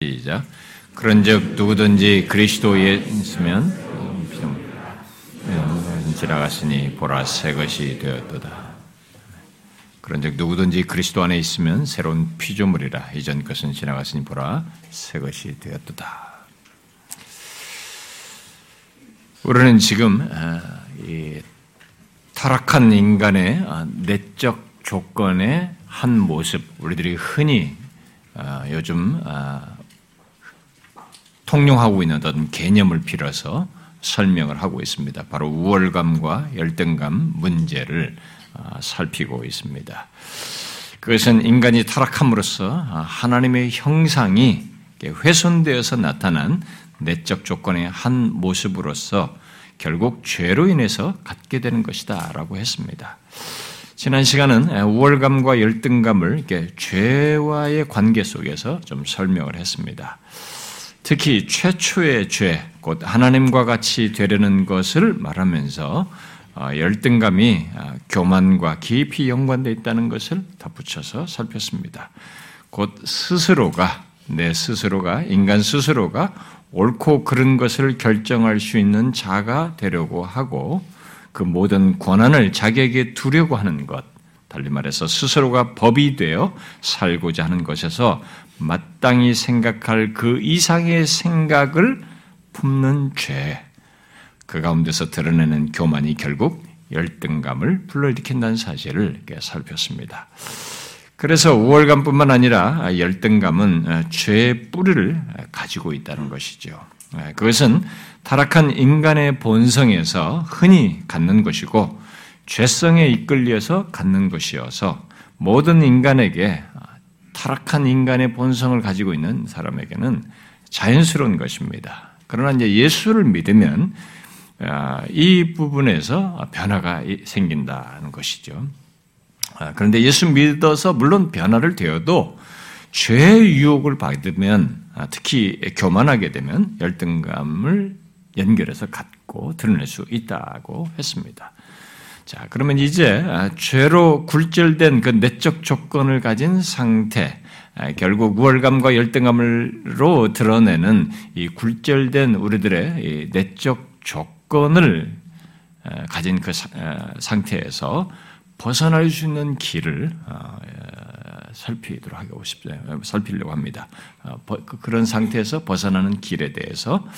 시작. 그런즉 누구든지 그리스도에 있으면 지나갔으니 보라 새 것이 되었도다. 그런즉 누구든지 그리스도 안에 있으면 새로운 피조물이라 이전 것은 지나갔으니 보라 새 것이 되었도다. 우리는 지금 아, 타락한 인간의 아, 내적 조건의 한 모습, 우리들이 흔히 아, 요즘 통용하고 있는 어떤 개념을 빌어서 설명을 하고 있습니다. 바로 우월감과 열등감 문제를 아, 살피고 있습니다. 그것은 인간이 타락함으로써 하나님의 형상이 훼손되어서 나타난 내적 조건의 한 모습으로서 결국 죄로 인해서 갖게 되는 것이다 라고 했습니다. 지난 시간은 우월감과 열등감을 죄와의 관계 속에서 좀 설명을 했습니다. 특히 최초의 죄, 곧 하나님과 같이 되려는 것을 말하면서 어, 열등감이 어, 교만과 깊이 연관되어 있다는 것을 덧붙여서 살폈습니다. 곧 스스로가 내 스스로가 인간 스스로가 옳고 그른 것을 결정할 수 있는 자가 되려고 하고 그 모든 권한을 자기에게 두려고 하는 것, 달리 말해서 스스로가 법이 되어 살고자 하는 것에서 마땅히 생각할 그 이상의 생각을 품는 죄, 그 가운데서 드러내는 교만이 결국 열등감을 불러일으킨다는 사실을 살폈습니다. 그래서 우월감뿐만 아니라 열등감은 죄의 뿌리를 가지고 있다는 것이죠. 그것은 타락한 인간의 본성에서 흔히 갖는 것이고 죄성에 이끌려서 갖는 것이어서 모든 인간에게 타락한 인간의 본성을 가지고 있는 사람에게는 자연스러운 것입니다. 그러나 이제 예수를 믿으면 아, 이 부분에서 변화가 생긴다는 것이죠. 아, 그런데 예수 믿어서 물론 변화를 되어도 죄의 유혹을 받으면 아, 특히 교만하게 되면 열등감을 연결해서 갖고 드러낼 수 있다고 했습니다. 자, 그러면 이제 아, 죄로 굴절된 그 내적 조건을 가진 상태, 아, 결국 우월감과 열등감으로 드러내는 이 굴절된 우리들의 내적 조건을 아, 가진 그 상태에서 벗어날 수 있는 길을 살피도록 하고 싶어요. 살피려고 합니다. 그, 그런 상태에서 벗어나는 길에 대해서 아,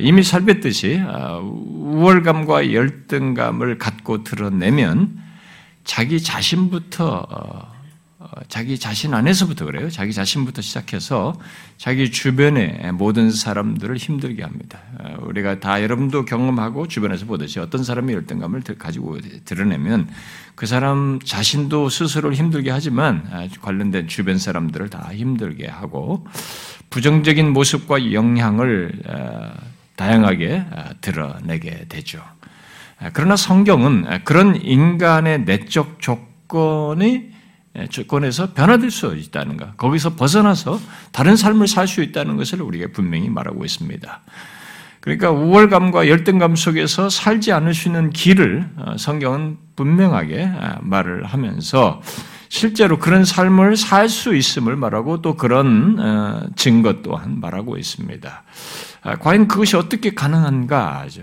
이미 살폈듯이 아, 우월감과 열등감을 갖고 드러내면 자기 자신부터 어, 어, 자기 자신 안에서부터 그래요. 자기 자신부터 시작해서 자기 주변의 모든 사람들을 힘들게 합니다. 아, 우리가 다 여러분도 경험하고 주변에서 보듯이 어떤 사람이 열등감을 가지고 드러내면 그 사람 자신도 스스로를 힘들게 하지만 관련된 주변 사람들을 다 힘들게 하고 부정적인 모습과 영향을 다양하게 아, 드러내게 되죠. 아, 그러나 성경은 아, 그런 인간의 내적 조건이 조건에서 변화될 수 있다는 것, 거기서 벗어나서 다른 삶을 살 수 있다는 것을 우리가 분명히 말하고 있습니다. 그러니까 우월감과 열등감 속에서 살지 않을 수 있는 길을 어, 성경은 분명하게 말을 하면서 실제로 그런 삶을 살 수 있음을 말하고 또 그런 어, 증거 또한 말하고 있습니다. 아, 과연 그것이 어떻게 가능한가 하죠.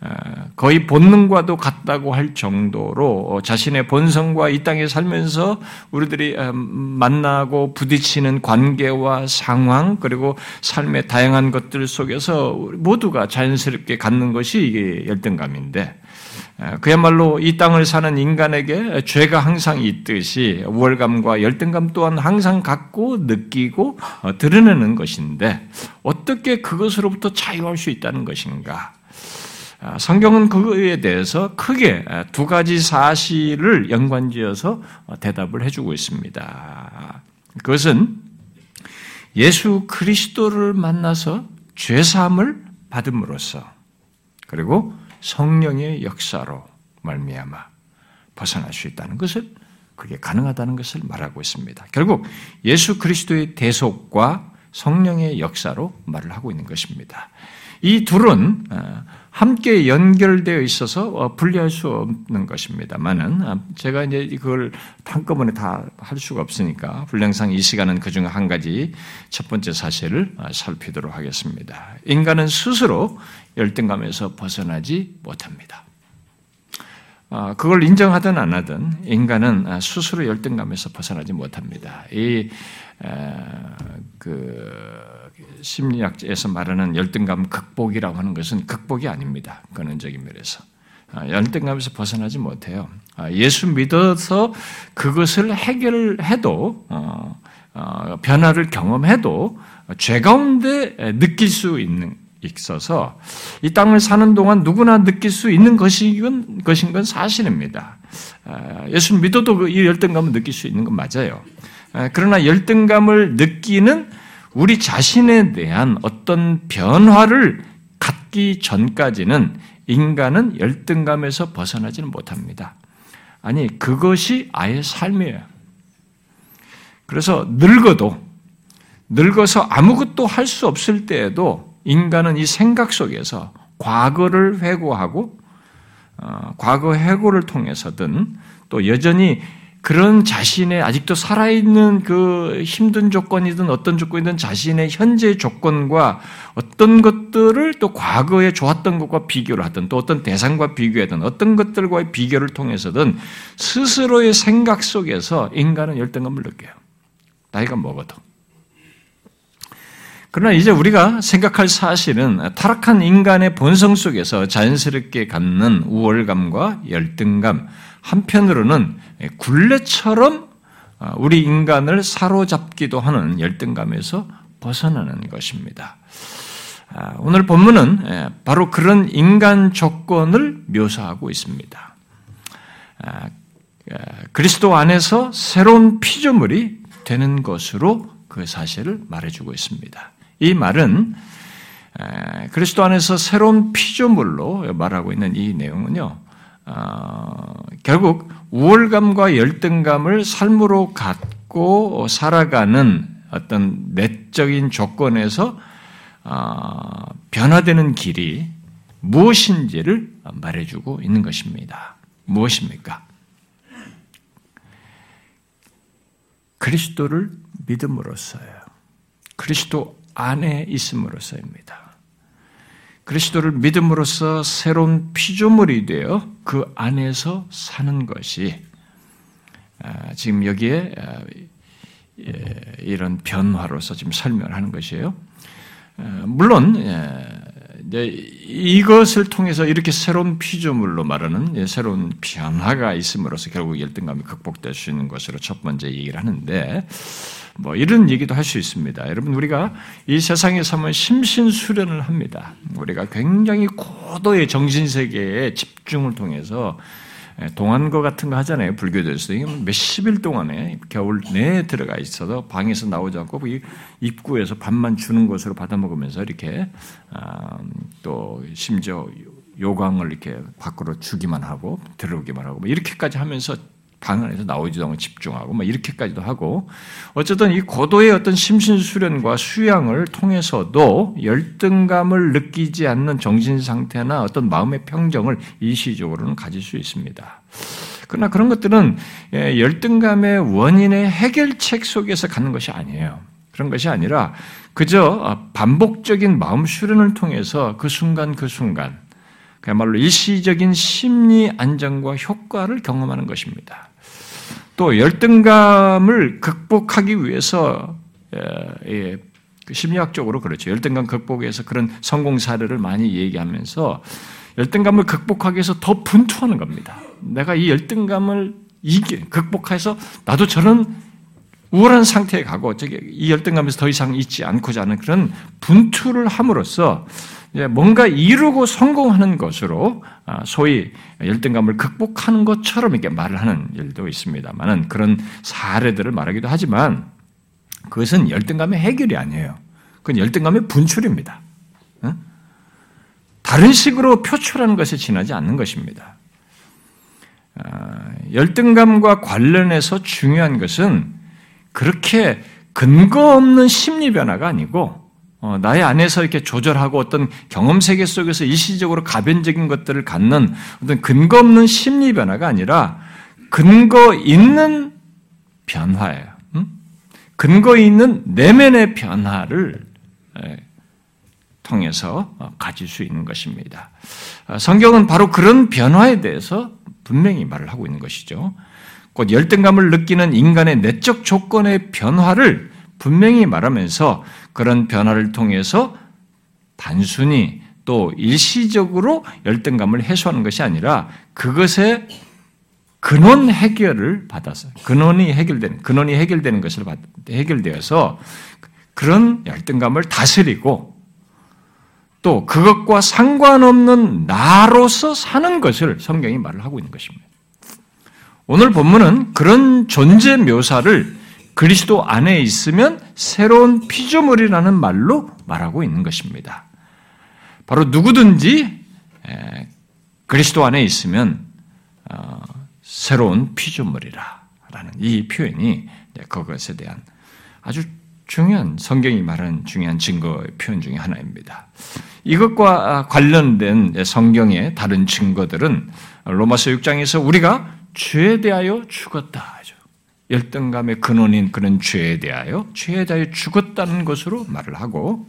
아, 거의 본능과도 같다고 할 정도로 자신의 본성과 이 땅에 살면서 우리들이 아, 만나고 부딪히는 관계와 상황 그리고 삶의 다양한 것들 속에서 모두가 자연스럽게 갖는 것이 이게 열등감인데 그야말로 이 땅을 사는 인간에게 죄가 항상 있듯이 우월감과 열등감 또한 항상 갖고 느끼고 어, 드러내는 것인데 어떻게 그것으로부터 자유할 수 있다는 것인가? 아, 성경은 그거에 대해서 크게 두 가지 사실을 연관지어서 어, 대답을 해주고 있습니다. 그것은 예수 그리스도를 만나서 죄사함을 받음으로써 그리고 성령의 역사로 말미암아 벗어날 수 있다는 것을 그게 가능하다는 것을 말하고 있습니다. 결국 예수 그리스도의 대속과 성령의 역사로 말을 하고 있는 것입니다. 이 둘은 어, 함께 연결되어 있어서 어, 분리할 수 없는 것입니다만은 아, 제가 이제 그걸 한꺼번에 다 할 수가 없으니까 분량상 이 시간은 그중 한 가지 첫 번째 사실을 아, 살피도록 하겠습니다. 인간은 스스로 열등감에서 벗어나지 못합니다. 아, 그걸 인정하든 안 하든 인간은 스스로 열등감에서 벗어나지 못합니다. 이 그 심리학에서 말하는 열등감 극복이라고 하는 것은 극복이 아닙니다. 근원적인 면에서. 아, 열등감에서 벗어나지 못해요. 아, 예수 믿어서 그것을 해결해도, 어, 어, 변화를 경험해도 죄 가운데 느낄 수 있는, 있어서 이 땅을 사는 동안 누구나 느낄 수 있는 것인, 것인 건 사실입니다. 아, 예수 믿어도 그이 열등감을 느낄 수 있는 건 맞아요. 그러나 열등감을 느끼는 우리 자신에 대한 어떤 변화를 갖기 전까지는 인간은 열등감에서 벗어나지는 못합니다. 아니, 그것이 아예 삶이에요. 그래서 늙어도, 늙어서 아무것도 할 수 없을 때에도 인간은 이 생각 속에서 과거를 회고하고, 어, 과거 회고를 통해서든 또 여전히 그런 자신의 아직도 살아있는 그 힘든 조건이든 어떤 조건이든 자신의 현재 조건과 어떤 것들을 또 과거에 좋았던 것과 비교를 하든 또 어떤 대상과 비교하든 어떤 것들과의 비교를 통해서든 스스로의 생각 속에서 인간은 열등감을 느껴요. 나이가 먹어도. 그러나 이제 우리가 생각할 사실은 타락한 인간의 본성 속에서 자연스럽게 갖는 우월감과 열등감, 한편으로는 굴레처럼 어, 우리 인간을 사로잡기도 하는 열등감에서 벗어나는 것입니다. 아, 오늘 본문은 예, 바로 그런 인간 조건을 묘사하고 있습니다. 아, 예, 그리스도 안에서 새로운 피조물이 되는 것으로 그 사실을 말해주고 있습니다. 이 말은 예, 그리스도 안에서 새로운 피조물로 말하고 있는 이 내용은요, 어, 결국 우월감과 열등감을 삶으로 갖고 살아가는 어떤 내적인 조건에서 어, 변화되는 길이 무엇인지를 말해주고 있는 것입니다. 무엇입니까? 그리스도를 믿음으로써요. 그리스도 안에 있음으로써입니다. 그리스도를 믿음으로써 새로운 피조물이 되어 그 안에서 사는 것이 아, 지금 여기에 아, 예, 이런 변화로서 지금 설명을 하는 것이에요. 아, 물론 예, 이것을 통해서 이렇게 새로운 피조물로 말하는 예, 새로운 변화가 있음으로써 결국 열등감이 극복될 수 있는 것으로 첫 번째 얘기를 하는데 뭐 이런 얘기도 할 수 있습니다. 여러분 우리가 이 세상에서 하면 심신 수련을 합니다. 우리가 굉장히 고도의 정신 세계에 집중을 통해서 예, 동안거 같은 거 하잖아요. 불교도에서 몇십 일 동안에 겨울 내에 들어가 있어도 방에서 나오지 않고 입구에서 밥만 주는 것으로 받아 먹으면서 이렇게 아, 또 심지어 요광을 이렇게 밖으로 주기만 하고 들어오기만 하고 뭐 이렇게까지 하면서 방 안에서 나오지도 않고 집중하고 뭐 이렇게까지도 하고 어쨌든 이 고도의 어떤 심신 수련과 수양을 통해서도 열등감을 느끼지 않는 정신 상태나 어떤 마음의 평정을 일시적으로는 가질 수 있습니다. 그러나 그런 것들은 예, 열등감의 원인의 해결책 속에서 가는 것이 아니에요. 그런 것이 아니라 그저 반복적인 마음 수련을 통해서 그 순간 그 순간 그야말로 일시적인 심리 안정과 효과를 경험하는 것입니다. 또 열등감을 극복하기 위해서 예, 예, 그 심리학적으로 그렇죠. 열등감 극복에서 그런 성공 사례를 많이 얘기하면서 열등감을 극복하기 위해서 더 분투하는 겁니다. 내가 이 열등감을 이기 극복해서 나도 저런 우월한 상태에 가고 이 열등감에서 더 이상 있지 않고자 하는 그런 분투를 함으로써 뭔가 이루고 성공하는 것으로 아, 소위 열등감을 극복하는 것처럼 이렇게 말을 하는 일도 있습니다만은 그런 사례들을 말하기도 하지만 그것은 열등감의 해결이 아니에요. 그건 열등감의 분출입니다. 다른 식으로 표출하는 것에 지나지 않는 것입니다. 아, 열등감과 관련해서 중요한 것은 그렇게 근거 없는 심리 변화가 아니고 어, 나의 안에서 이렇게 조절하고 어떤 경험 세계 속에서 일시적으로 가변적인 것들을 갖는 어떤 근거 없는 심리 변화가 아니라 근거 있는 변화예요. 음? 근거 있는 내면의 변화를 통해서 어, 가질 수 있는 것입니다. 어, 성경은 바로 그런 변화에 대해서 분명히 말을 하고 있는 것이죠. 곧 열등감을 느끼는 인간의 내적 조건의 변화를 분명히 말하면서 그런 변화를 통해서 단순히 또 일시적으로 열등감을 해소하는 것이 아니라 그것의 근원 해결을 받아서 근원이 해결되는 근원이 해결되는 것을 해결되어서 그런 열등감을 다스리고 또 그것과 상관없는 나로서 사는 것을 성경이 말을 하고 있는 것입니다. 오늘 본문은 그런 존재 묘사를 그리스도 안에 있으면 새로운 피조물이라는 말로 말하고 있는 것입니다. 바로 누구든지 그리스도 안에 있으면 어, 새로운 피조물이라라는 이 표현이 그것에 대한 아주 중요한 성경이 말하는 중요한 증거 표현 중의 하나입니다. 이것과 관련된 성경의 다른 증거들은 로마서 6장에서 우리가 죄에 대하여 죽었다. 열등감의 근원인 그런 죄에 대하여 죄에 대하여 죽었다는 것으로 말을 하고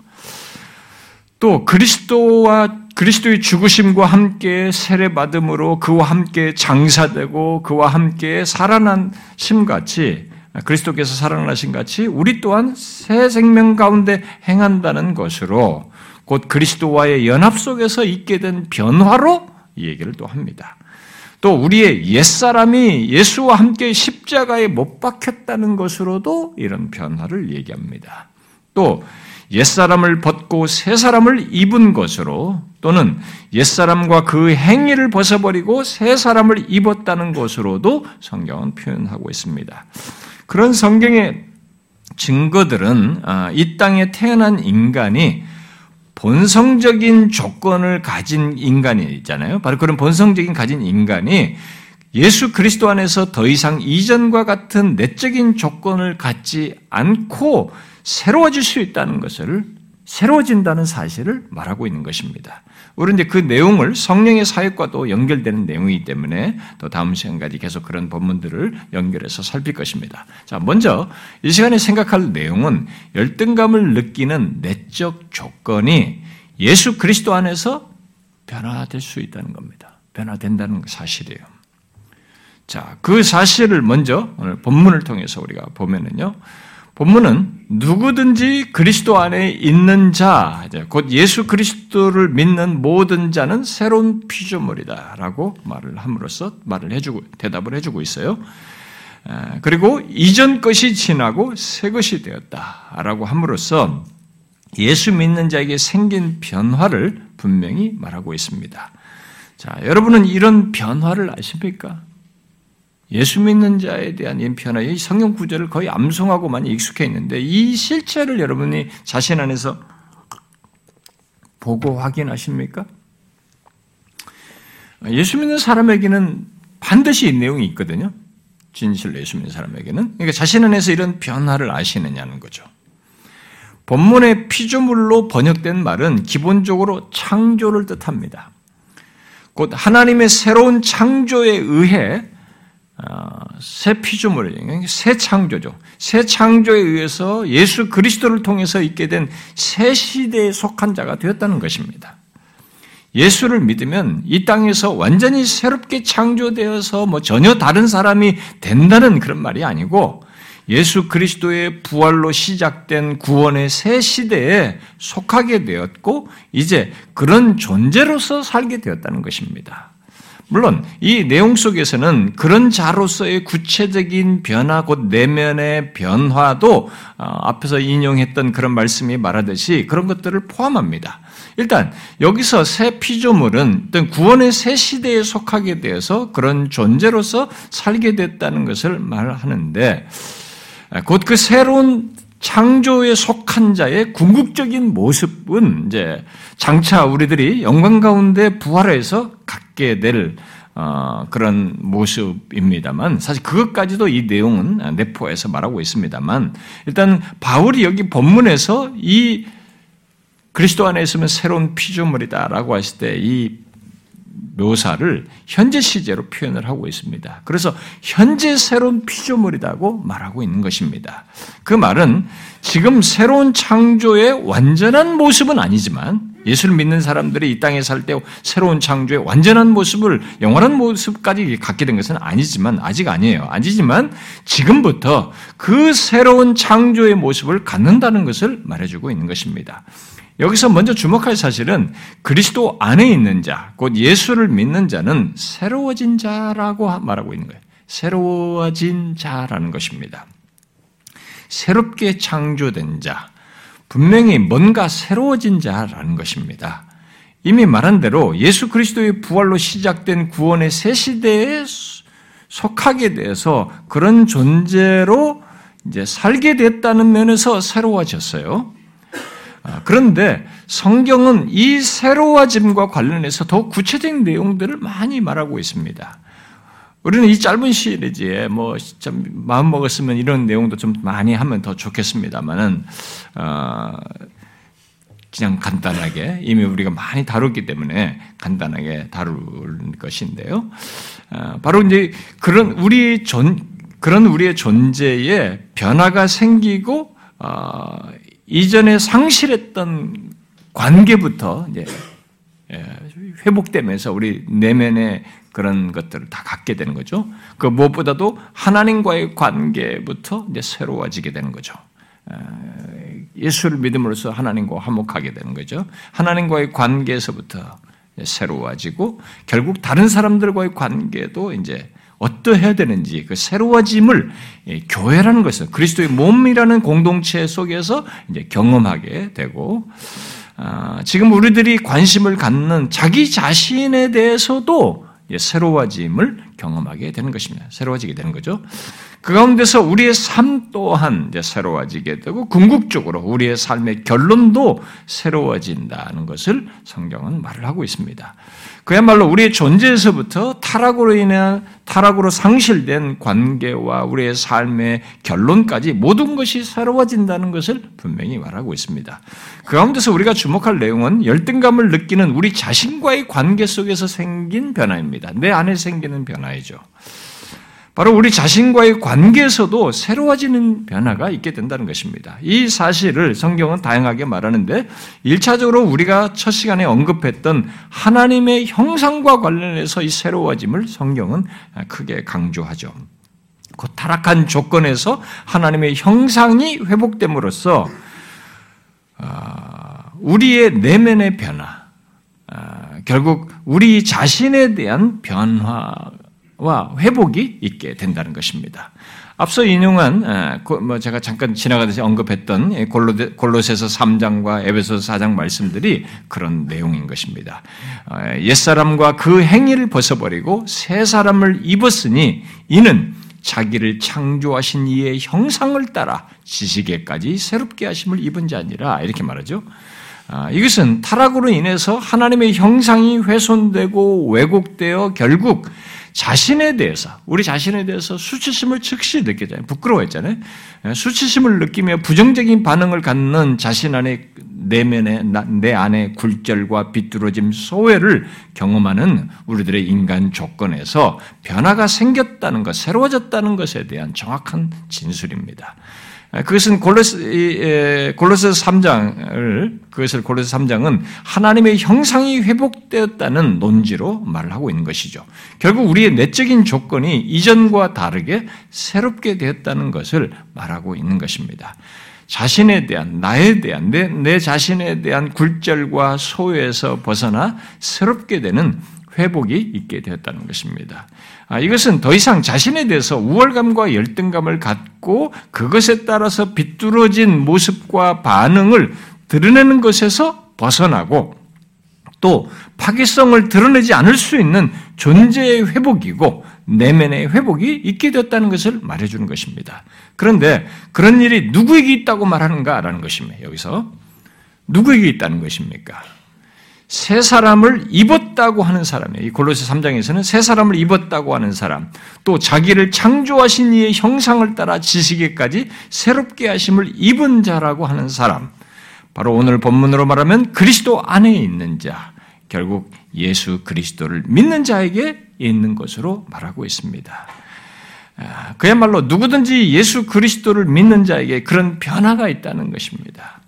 또 그리스도와 그리스도의 죽으심과 함께 세례 받음으로 그와 함께 장사되고 그와 함께 살아난 심 같이 그리스도께서 살아나신 같이 우리 또한 새 생명 가운데 행한다는 것으로 곧 그리스도와의 연합 속에서 있게 된 변화로 이 얘기를 또 합니다. 또 우리의 옛사람이 예수와 함께 십자가에 못 박혔다는 것으로도 이런 변화를 얘기합니다. 또 옛사람을 벗고 새 사람을 입은 것으로 또는 옛사람과 그 행위를 벗어버리고 새 사람을 입었다는 것으로도 성경은 표현하고 있습니다. 그런 성경의 증거들은 아, 이 땅에 태어난 인간이 본성적인 조건을 가진 인간이 있잖아요. 바로 그런 본성적인 가진 인간이 예수 그리스도 안에서 더 이상 이전과 같은 내적인 조건을 갖지 않고 새로워질 수 있다는 것을 새로워진다는 사실을 말하고 있는 것입니다. 우리는 이제 그 내용을 성령의 사역과도 연결되는 내용이기 때문에 또 다음 시간까지 계속 그런 본문들을 연결해서 살필 것입니다. 자, 먼저 이 시간에 생각할 내용은 열등감을 느끼는 내적 조건이 예수 그리스도 안에서 변화될 수 있다는 겁니다. 변화된다는 사실이에요. 자, 그 사실을 먼저 오늘 본문을 통해서 우리가 보면은요. 본문은 누구든지 그리스도 안에 있는 자, 곧 예수 그리스도를 믿는 모든 자는 새로운 피조물이다라고 말을 함으로써 말을 해주고 대답을 해주고 있어요. 그리고 이전 것이 지나고 새 것이 되었다라고 함으로써 예수 믿는 자에게 생긴 변화를 분명히 말하고 있습니다. 자, 여러분은 이런 변화를 아십니까? 예수 믿는 자에 대한 인편화, 이 성경 구절을 거의 암송하고 많이 익숙해 있는데 이 실체를 여러분이 자신 안에서 보고 확인하십니까? 예수 믿는 사람에게는 반드시 이 내용이 있거든요. 진실 예수 믿는 사람에게는. 그러니까 자신 안에서 이런 변화를 아시느냐는 거죠. 본문의 피조물로 번역된 말은 기본적으로 창조를 뜻합니다. 곧 하나님의 새로운 창조에 의해 어, 새 피조물, 새 창조죠. 새 창조에 의해서 예수 그리스도를 통해서 있게 된 새 시대에 속한 자가 되었다는 것입니다. 예수를 믿으면 이 땅에서 완전히 새롭게 창조되어서 뭐 전혀 다른 사람이 된다는 그런 말이 아니고 예수 그리스도의 부활로 시작된 구원의 새 시대에 속하게 되었고 이제 그런 존재로서 살게 되었다는 것입니다. 물론 이 내용 속에서는 그런 자로서의 구체적인 변화 곧 내면의 변화도 어, 앞에서 인용했던 그런 말씀이 말하듯이 그런 것들을 포함합니다. 일단 여기서 새 피조물은 어떤 구원의 새 시대에 속하게 되어서 그런 존재로서 살게 됐다는 것을 말하는데 곧 그 새로운 창조에 속한 자의 궁극적인 모습은 이제 장차 우리들이 영광 가운데 부활해서 갖게 될 어, 그런 모습입니다만 사실 그것까지도 이 내용은 내포해서 말하고 있습니다만 일단 바울이 여기 본문에서 이 그리스도 안에 있으면 새로운 피조물이다라고 했을 때 이 묘사를 현재 시제로 표현을 하고 있습니다. 그래서 현재 새로운 피조물이라고 말하고 있는 것입니다. 그 말은 지금 새로운 창조의 완전한 모습은 아니지만 예수를 믿는 사람들이 이 땅에 살 때 새로운 창조의 완전한 모습을 영원한 모습까지 갖게 된 것은 아니지만 아직 아니에요. 아니지만 지금부터 그 새로운 창조의 모습을 갖는다는 것을 말해주고 있는 것입니다. 여기서 먼저 주목할 사실은 그리스도 안에 있는 자, 곧 예수를 믿는 자는 새로워진 자라고 말하고 있는 거예요. 새로워진 자라는 것입니다. 새롭게 창조된 자, 분명히 뭔가 새로워진 자라는 것입니다. 이미 말한 대로 예수 그리스도의 부활로 시작된 구원의 새 시대에 속하게 돼서 그런 존재로 이제 살게 됐다는 면에서 새로워졌어요. 아, 그런데 성경은 이 새로워짐과 관련해서 더 구체적인 내용들을 많이 말하고 있습니다. 우리는 이 짧은 시리즈에 뭐 마음 먹었으면 이런 내용도 좀 많이 하면 더 좋겠습니다만은 어, 그냥 간단하게 이미 우리가 많이 다뤘기 때문에 간단하게 다룰 것인데요. 어, 바로 이제 그런 우리 존 그런 우리의 존재에 변화가 생기고 어, 이전에 상실했던 관계부터 이제 예, 회복되면서 우리 내면의 그런 것들을 다 갖게 되는 거죠. 그 무엇보다도 하나님과의 관계부터 이제 새로워지게 되는 거죠. 예수를 믿음으로써 하나님과 화목하게 되는 거죠. 하나님과의 관계에서부터 새로워지고 결국 다른 사람들과의 관계도 이제 어떠해야 되는지 그 새로워짐을 교회라는 것은 그리스도의 몸이라는 공동체 속에서 이제 경험하게 되고 아, 지금 우리들이 관심을 갖는 자기 자신에 대해서도 새로워짐을 경험하게 되는 것입니다. 새로워지게 되는 거죠. 그 가운데서 우리의 삶 또한 새로워지게 되고 궁극적으로 우리의 삶의 결론도 새로워진다는 것을 성경은 말을 하고 있습니다. 그야말로 우리의 존재에서부터 타락으로 인한 타락으로 상실된 관계와 우리의 삶의 결론까지 모든 것이 새로워진다는 것을 분명히 말하고 있습니다. 그 가운데서 우리가 주목할 내용은 열등감을 느끼는 우리 자신과의 관계 속에서 생긴 변화입니다. 내 안에 생기는 변화 이죠. 바로 우리 자신과의 관계에서도 새로워지는 변화가 있게 된다는 것입니다. 이 사실을 성경은 다양하게 말하는데 1차적으로 우리가 첫 시간에 언급했던 하나님의 형상과 관련해서 이 새로워짐을 성경은 크게 강조하죠. 그 타락한 조건에서 하나님의 형상이 회복됨으로써 아, 우리의 내면의 변화, 아, 결국 우리 자신에 대한 변화 와 회복이 있게 된다는 것입니다. 앞서 인용한 뭐 제가 잠깐 지나가듯이 언급했던 골로새서 3장과 에베소서 4장 말씀들이 그런 내용인 것입니다. 어, 옛사람과 그 행위를 벗어버리고 새 사람을 입었으니 이는 자기를 창조하신 이의 형상을 따라 지식에까지 새롭게 하심을 입은 자니라 이렇게 말하죠. 아, 이것은 타락으로 인해서 하나님의 형상이 훼손되고 왜곡되어 결국 자신에 대해서, 우리 자신에 대해서 수치심을 즉시 느끼잖아요. 부끄러워했잖아요. 예, 수치심을 느끼며 부정적인 반응을 갖는 자신 안에 내면에, 내 안에 굴절과 비뚤어짐, 소외를 경험하는 우리들의 인간 조건에서 변화가 생겼다는 것, 새로워졌다는 것에 대한 정확한 진술입니다. 그것은 골로스 골로스 3장을 그것을 골로스 3장은 하나님의 형상이 회복되었다는 논지로 말을 하고 있는 것이죠. 결국 우리의 내적인 조건이 이전과 다르게 새롭게 되었다는 것을 말하고 있는 것입니다. 자신에 대한 나에 대한 내, 내 자신에 대한 굴절과 소외에서 벗어나 새롭게 되는 회복이 있게 되었다는 것입니다. 아, 이것은 더 이상 자신에 대해서 우월감과 열등감을 갖고 그것에 따라서 비뚤어진 모습과 반응을 드러내는 것에서 벗어나고 또 파괴성을 드러내지 않을 수 있는 존재의 회복이고 내면의 회복이 있게 되었다는 것을 말해주는 것입니다. 그런데 그런 일이 누구에게 있다고 말하는가라는 것입니다. 여기서 누구에게 있다는 것입니까? 새 사람을 입었다고 하는 사람이에요. 이 골로새 3장에서는 새 사람을 입었다고 하는 사람, 또 자기를 창조하신 이의 형상을 따라 지식에까지 새롭게 하심을 입은 자라고 하는 사람, 바로 오늘 본문으로 말하면 그리스도 안에 있는 자, 결국 예수 그리스도를 믿는 자에게 있는 것으로 말하고 있습니다. 아, 그야말로 누구든지 예수 그리스도를 믿는 자에게 그런 변화가 있다는 것입니다.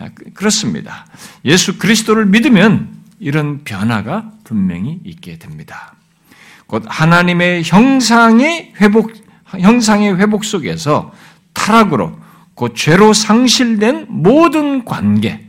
아, 그, 그렇습니다. 예수 그리스도를 믿으면 이런 변화가 분명히 있게 됩니다. 곧 하나님의 형상의 회복, 형상의 회복 속에서 타락으로, 곧 죄로 상실된 모든 관계,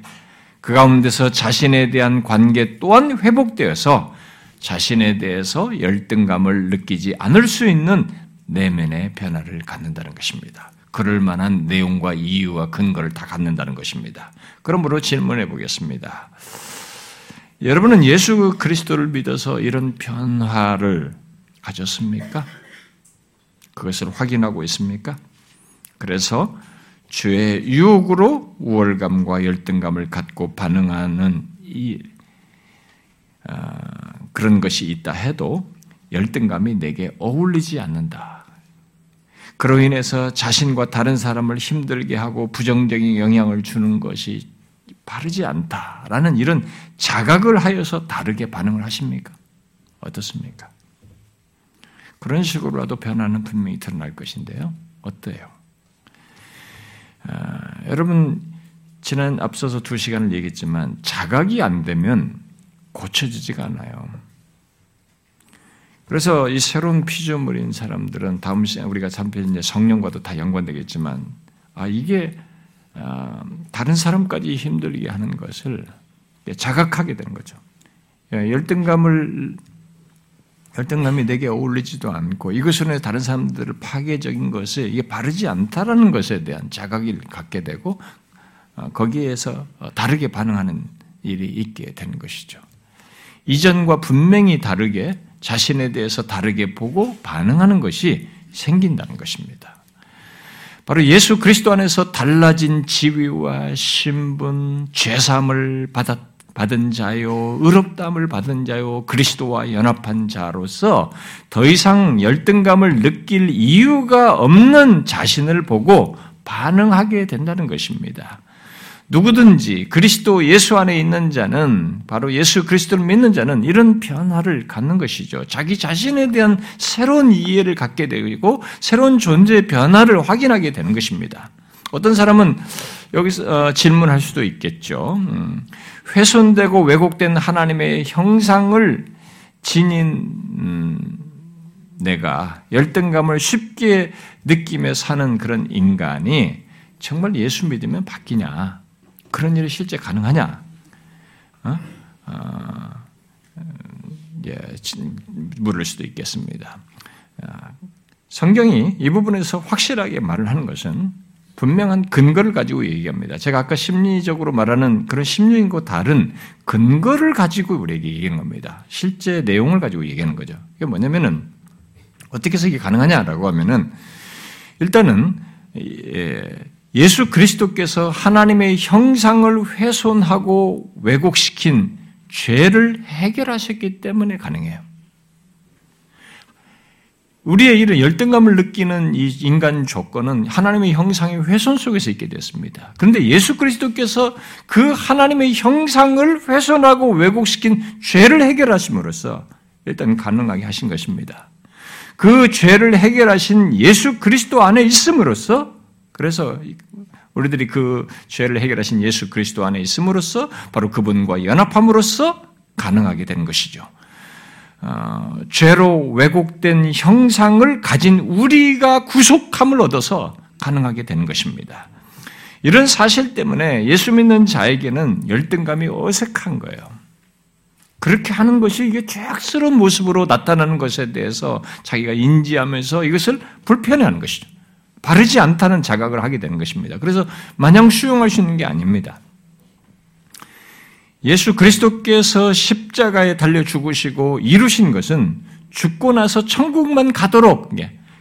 그 가운데서 자신에 대한 관계 또한 회복되어서 자신에 대해서 열등감을 느끼지 않을 수 있는 내면의 변화를 갖는다는 것입니다. 그럴 만한 내용과 이유와 근거를 다 갖는다는 것입니다. 그러므로 질문해 보겠습니다. 여러분은 예수 그리스도를 믿어서 이런 변화를 가졌습니까? 그것을 확인하고 있습니까? 그래서 주의 유혹으로 우월감과 열등감을 갖고 반응하는 이 어, 그런 것이 있다 해도 열등감이 내게 어울리지 않는다. 그로 인해서 자신과 다른 사람을 힘들게 하고 부정적인 영향을 주는 것이 바르지 않다라는 이런 자각을 하여서 다르게 반응을 하십니까? 어떻습니까? 그런 식으로라도 변화는 분명히 드러날 것인데요. 어때요? 아, 여러분, 지난 앞서서 두 시간을 얘기했지만 자각이 안 되면 고쳐지지가 않아요. 그래서 이 새로운 피조물인 사람들은 다음 시간 우리가 잠깐 이제 성령과도 다 연관되겠지만 아 이게 아, 다른 사람까지 힘들게 하는 것을 자각하게 되는 거죠. 예, 열등감을 열등감이 내게 어울리지도 않고 이것으로 다른 사람들을 파괴적인 것을 이게 바르지 않다라는 것에 대한 자각을 갖게 되고 어, 거기에서 다르게 반응하는 일이 있게 되는 것이죠. 이전과 분명히 다르게 자신에 대해서 다르게 보고 반응하는 것이 생긴다는 것입니다. 바로 예수 그리스도 안에서 달라진 지위와 신분, 죄삼을 받았, 받은 자요, 의롭담을 받은 자요, 그리스도와 연합한 자로서 더 이상 열등감을 느낄 이유가 없는 자신을 보고 반응하게 된다는 것입니다. 누구든지 그리스도 예수 안에 있는 자는 바로 예수 그리스도를 믿는 자는 이런 변화를 갖는 것이죠. 자기 자신에 대한 새로운 이해를 갖게 되고 새로운 존재의 변화를 확인하게 되는 것입니다. 어떤 사람은 여기서 어, 질문할 수도 있겠죠. 음, 훼손되고 왜곡된 하나님의 형상을 지닌 음, 내가 열등감을 쉽게 느끼며 사는 그런 인간이 정말 예수 믿으면 바뀌냐? 그런 일이 실제 가능하냐? 어? 어, 예, 물을 수도 있겠습니다. 아, 성경이 이 부분에서 확실하게 말을 하는 것은 분명한 근거를 가지고 얘기합니다. 제가 아까 심리적으로 말하는 그런 심리인과 다른 근거를 가지고 우리에게 얘기하는 겁니다. 실제 내용을 가지고 얘기하는 거죠. 이게 뭐냐면은 어떻게 해서 이게 가능하냐라고 하면은 일단은 예, 예수 그리스도께서 하나님의 형상을 훼손하고 왜곡시킨 죄를 해결하셨기 때문에 가능해요. 우리의 이런 열등감을 느끼는 이 인간 조건은 하나님의 형상의 훼손 속에서 있게 됐습니다. 그런데 예수 그리스도께서 그 하나님의 형상을 훼손하고 왜곡시킨 죄를 해결하심으로써 일단 가능하게 하신 것입니다. 그 죄를 해결하신 예수 그리스도 안에 있음으로써 그래서 우리들이 그 죄를 해결하신 예수 그리스도 안에 있음으로써 바로 그분과 연합함으로써 가능하게 되는 것이죠. 어, 죄로 왜곡된 형상을 가진 우리가 구속함을 얻어서 가능하게 되는 것입니다. 이런 사실 때문에 예수 믿는 자에게는 열등감이 어색한 거예요. 그렇게 하는 것이 이게 죄악스러운 모습으로 나타나는 것에 대해서 자기가 인지하면서 이것을 불편해하는 것이죠. 바르지 않다는 자각을 하게 되는 것입니다. 그래서 마냥 수용할 수 있는 게 아닙니다. 예수 그리스도께서 십자가에 달려 죽으시고 이루신 것은 죽고 나서 천국만 가도록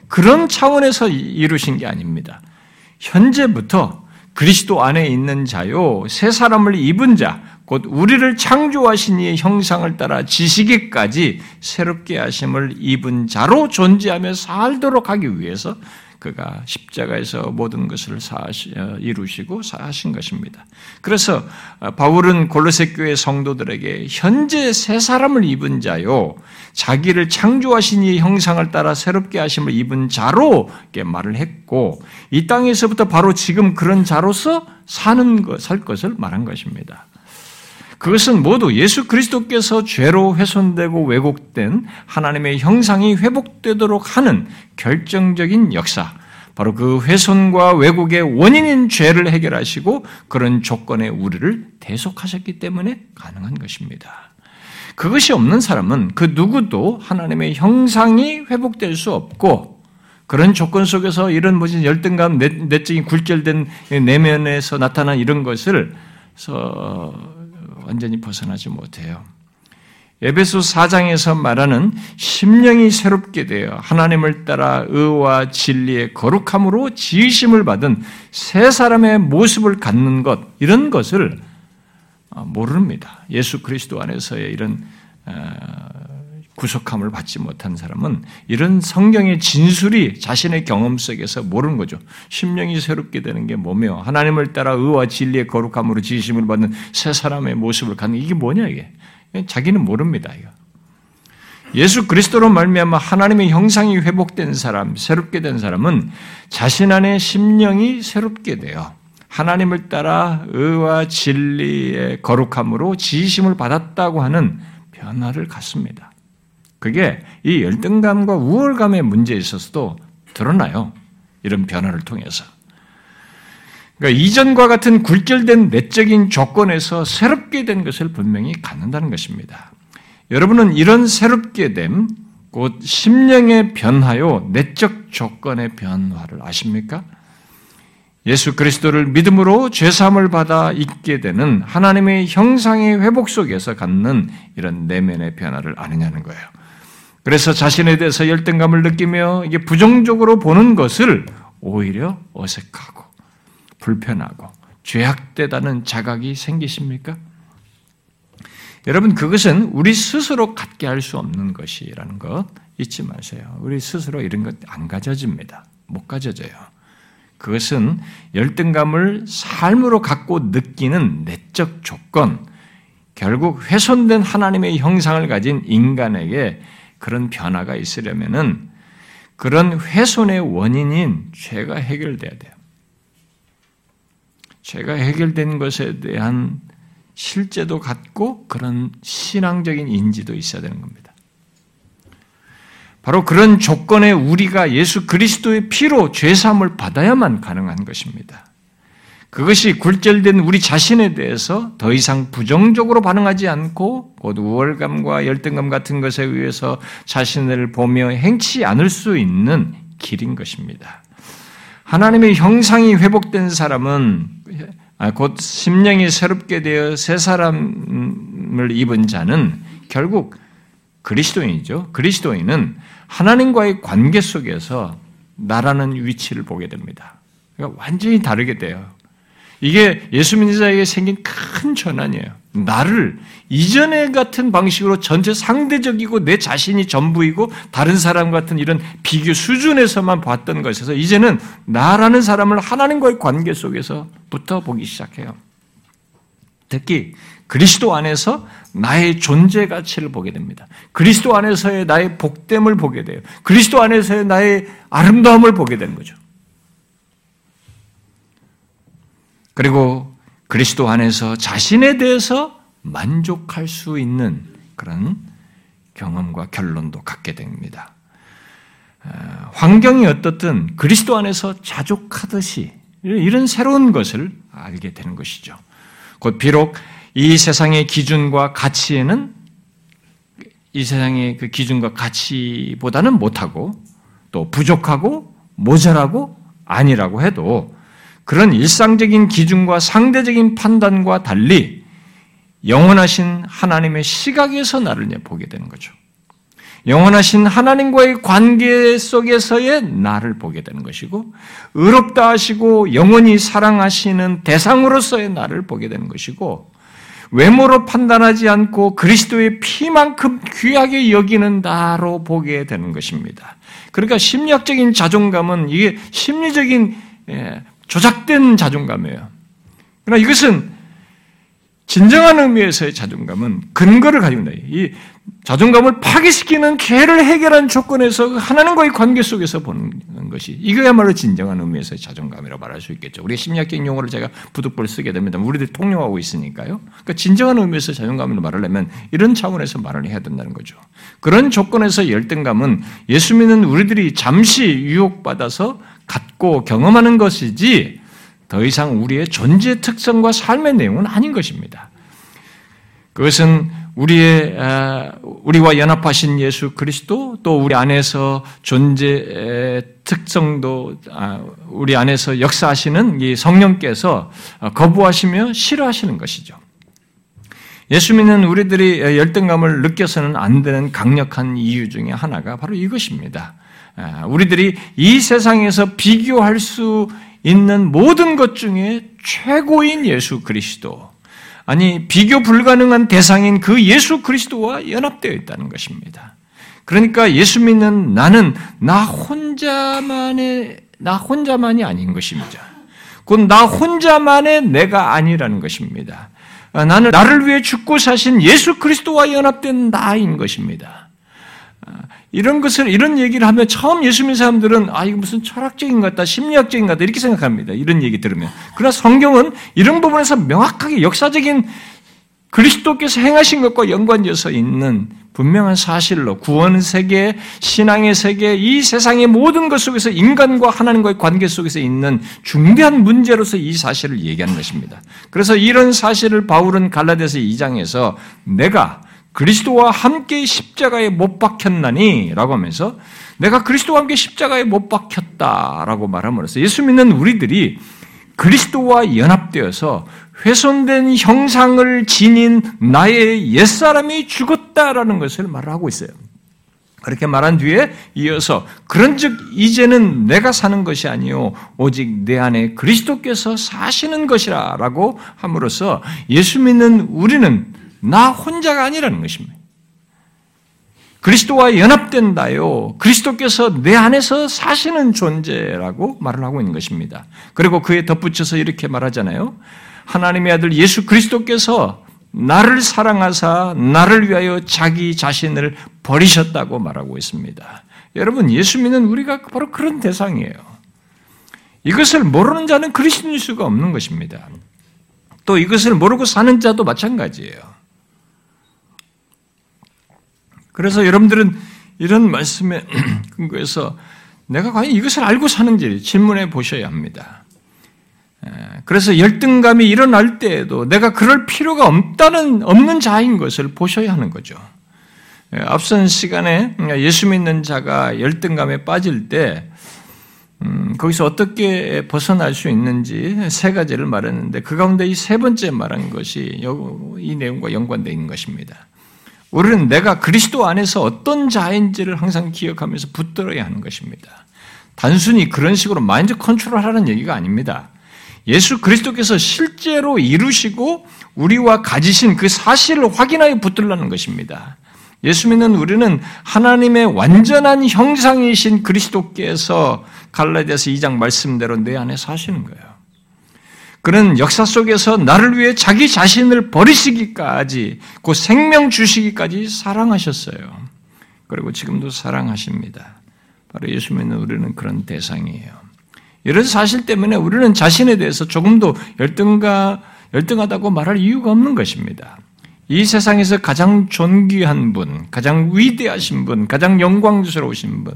그런 차원에서 이루신 게 아닙니다. 현재부터 그리스도 안에 있는 자요, 새 사람을 입은 자, 곧 우리를 창조하신 이의 형상을 따라 지식에까지 새롭게 하심을 입은 자로 존재하며 살도록 하기 위해서 그가 십자가에서 모든 것을 사하시, 어, 이루시고 사하신 것입니다. 그래서 어, 바울은 골로새 교회 성도들에게 현재 새 사람을 입은 자요 자기를 창조하신 이 형상을 따라 새롭게 하심을 입은 자로 말을 했고 이 땅에서부터 바로 지금 그런 자로서 사는 것, 살 것을 말한 것입니다. 그것은 모두 예수 그리스도께서 죄로 훼손되고 왜곡된 하나님의 형상이 회복되도록 하는 결정적인 역사, 바로 그 훼손과 왜곡의 원인인 죄를 해결하시고 그런 조건의 우리를 대속하셨기 때문에 가능한 것입니다. 그것이 없는 사람은 그 누구도 하나님의 형상이 회복될 수 없고 그런 조건 속에서 이런 무슨 열등감, 내적인 굴절된 내면에서 나타난 이런 것을 완전히 벗어나지 못해요. 에베소 4장에서 말하는 심령이 새롭게 되어 하나님을 따라 의와 진리의 거룩함으로 지으심을 받은 새 사람의 모습을 갖는 것 이런 것을 어, 모릅니다. 예수 그리스도 안에서의 이런 어, 구속함을 받지 못한 사람은 이런 성경의 진술이 자신의 경험 속에서 모르는 거죠. 심령이 새롭게 되는 게 뭐며 하나님을 따라 의와 진리의 거룩함으로 지심을 받는 새 사람의 모습을 갖는 이게 뭐냐 이게 자기는 모릅니다. 이거. 예수 그리스도로 말미암아 하나님의 형상이 회복된 사람, 새롭게 된 사람은 자신 안에 심령이 새롭게 되어 하나님을 따라 의와 진리의 거룩함으로 지심을 받았다고 하는 변화를 갖습니다. 그게 이 열등감과 우월감의 문제에 있어서도 드러나요. 이런 변화를 통해서. 그러니까 이전과 같은 굴절된 내적인 조건에서 새롭게 된 것을 분명히 갖는다는 것입니다. 여러분은 이런 새롭게 됨, 곧 심령의 변화요, 내적 조건의 변화를 아십니까? 예수 그리스도를 믿음으로 죄사함을 받아 있게 되는 하나님의 형상의 회복 속에서 갖는 이런 내면의 변화를 아느냐는 거예요. 그래서 자신에 대해서 열등감을 느끼며 이게 부정적으로 보는 것을 오히려 어색하고 불편하고 죄악되다는 자각이 생기십니까? 여러분 그것은 우리 스스로 갖게 할 수 없는 것이라는 것 잊지 마세요. 우리 스스로 이런 것 안 가져집니다. 못 가져져요. 그것은 열등감을 삶으로 갖고 느끼는 내적 조건, 결국 훼손된 하나님의 형상을 가진 인간에게 그런 변화가 있으려면은 그런 훼손의 원인인 죄가 해결돼야 돼요. 죄가 해결된 것에 대한 실제도 갖고 그런 신앙적인 인지도 있어야 되는 겁니다. 바로 그런 조건에 우리가 예수 그리스도의 피로 죄 사함을 받아야만 가능한 것입니다. 그것이 굴절된 우리 자신에 대해서 더 이상 부정적으로 반응하지 않고 곧 우월감과 열등감 같은 것에 의해서 자신을 보며 행치 않을 수 있는 길인 것입니다. 하나님의 형상이 회복된 사람은 아, 곧 심령이 새롭게 되어 새 사람을 입은 자는 결국 그리스도인이죠. 그리스도인은 하나님과의 관계 속에서 나라는 위치를 보게 됩니다. 그러니까 완전히 다르게 돼요. 이게 예수 믿는 자에게 생긴 큰 전환이에요. 나를 이전에 같은 방식으로 전체 상대적이고 내 자신이 전부이고 다른 사람 같은 이런 비교 수준에서만 봤던 것에서 이제는 나라는 사람을 하나님과의 관계 속에서부터 보기 시작해요. 특히 그리스도 안에서 나의 존재 가치를 보게 됩니다. 그리스도 안에서의 나의 복됨을 보게 돼요. 그리스도 안에서의 나의 아름다움을 보게 되는 거죠. 그리고 그리스도 안에서 자신에 대해서 만족할 수 있는 그런 경험과 결론도 갖게 됩니다. 어, 환경이 어떻든 그리스도 안에서 자족하듯이 이런 새로운 것을 알게 되는 것이죠. 곧 비록 이 세상의 기준과 가치에는 이 세상의 그 기준과 가치보다는 못하고 또 부족하고 모자라고 아니라고 해도 그런 일상적인 기준과 상대적인 판단과 달리 영원하신 하나님의 시각에서 나를 보게 되는 거죠. 영원하신 하나님과의 관계 속에서의 나를 보게 되는 것이고, 의롭다 하시고 영원히 사랑하시는 대상으로서의 나를 보게 되는 것이고, 외모로 판단하지 않고 그리스도의 피만큼 귀하게 여기는 나로 보게 되는 것입니다. 그러니까 심리학적인 자존감은 이게 심리적인 예, 조작된 자존감이에요. 그러나 이것은 진정한 의미에서의 자존감은 근거를 있다. 이 자존감을 파괴시키는 개를 해결한 조건에서 하나님과의 관계 속에서 보는 것이 이거야말로 진정한 의미에서의 자존감이라고 말할 수 있겠죠. 우리 심리학적인 용어를 제가 부득불 쓰게 됩니다. 우리들이 통용하고 있으니까요. 그러니까 진정한 의미에서 자존감을 말하려면 이런 차원에서 말을 해야 된다는 거죠. 그런 조건에서 열등감은 예수 믿는 우리들이 잠시 유혹받아서 갖고 경험하는 것이지 더 이상 우리의 존재 특성과 삶의 내용은 아닌 것입니다. 그것은 우리의 아, 우리와 연합하신 예수 그리스도 또 우리 안에서 존재 특성도 아, 우리 안에서 역사하시는 이 성령께서 거부하시며 싫어하시는 것이죠. 예수 믿는 우리들이 열등감을 느껴서는 안 되는 강력한 이유 중에 하나가 바로 이것입니다. 아, 우리들이 이 세상에서 비교할 수 있는 모든 것 중에 최고인 예수 그리스도, 아니, 비교 불가능한 대상인 그 예수 그리스도와 연합되어 있다는 것입니다. 그러니까 예수 믿는 나는 나 혼자만의, 나 혼자만이 아닌 것입니다. 곧 나 혼자만의 내가 아니라는 것입니다. 나는 나를 위해 죽고 사신 예수 그리스도와 연합된 나인 것입니다. 이런 것을, 이런 얘기를 하면 처음 예수 믿는 사람들은, 아, 이거 무슨 철학적인 것 같다, 심리학적인 것 같다, 이렇게 생각합니다. 이런 얘기 들으면. 그러나 성경은 이런 부분에서 명확하게 역사적인 그리스도께서 행하신 것과 연관되어서 있는 분명한 사실로 구원 세계, 신앙의 세계, 이 세상의 모든 것 속에서 인간과 하나님과의 관계 속에서 있는 중대한 문제로서 이 사실을 얘기하는 것입니다. 그래서 이런 사실을 바울은 갈라디아서 2장에서 내가 그리스도와 함께 십자가에 못 박혔나니 라고 하면서 내가 그리스도와 함께 십자가에 못 박혔다라고 말함으로써 예수 믿는 우리들이 그리스도와 연합되어서 훼손된 형상을 지닌 나의 옛사람이 죽었다라는 것을 말하고 있어요. 그렇게 말한 뒤에 이어서 그런즉 이제는 내가 사는 것이 아니요 오직 내 안에 그리스도께서 사시는 것이라라고 함으로써 예수 믿는 우리는 나 혼자가 아니라는 것입니다. 그리스도와 연합된 다요. 그리스도께서 내 안에서 사시는 존재라고 말을 하고 있는 것입니다. 그리고 그에 덧붙여서 이렇게 말하잖아요. 하나님의 아들 예수 그리스도께서 나를 사랑하사 나를 위하여 자기 자신을 버리셨다고 말하고 있습니다. 여러분, 예수 믿는 우리가 바로 그런 대상이에요. 이것을 모르는 자는 그리스도일 수가 없는 것입니다. 또 이것을 모르고 사는 자도 마찬가지예요. 그래서 여러분들은 이런 말씀에 근거해서 내가 과연 이것을 알고 사는지 질문해 보셔야 합니다. 그래서 열등감이 일어날 때에도 내가 그럴 필요가 없다는, 없는 자인 것을 보셔야 하는 거죠. 앞선 시간에 예수 믿는 자가 열등감에 빠질 때, 음, 거기서 어떻게 벗어날 수 있는지 세 가지를 말했는데, 그 가운데 이 세 번째 말한 것이 이 내용과 연관되어 있는 것입니다. 우리는 내가 그리스도 안에서 어떤 자인지를 항상 기억하면서 붙들어야 하는 것입니다. 단순히 그런 식으로 마인드 컨트롤 하는 얘기가 아닙니다. 예수 그리스도께서 실제로 이루시고 우리와 가지신 그 사실을 확인하여 붙들라는 것입니다. 예수 믿는 우리는 하나님의 완전한 형상이신 그리스도께서 갈라디아서 2장 말씀대로 내 안에 사시는 거예요. 그는 역사 속에서 나를 위해 자기 자신을 버리시기까지, 그 생명 주시기까지 사랑하셨어요. 그리고 지금도 사랑하십니다. 바로 예수 믿는 우리는 그런 대상이에요. 이런 사실 때문에 우리는 자신에 대해서 조금도 열등가, 열등하다고 말할 이유가 없는 것입니다. 이 세상에서 가장 존귀한 분, 가장 위대하신 분, 가장 영광스러우신 분,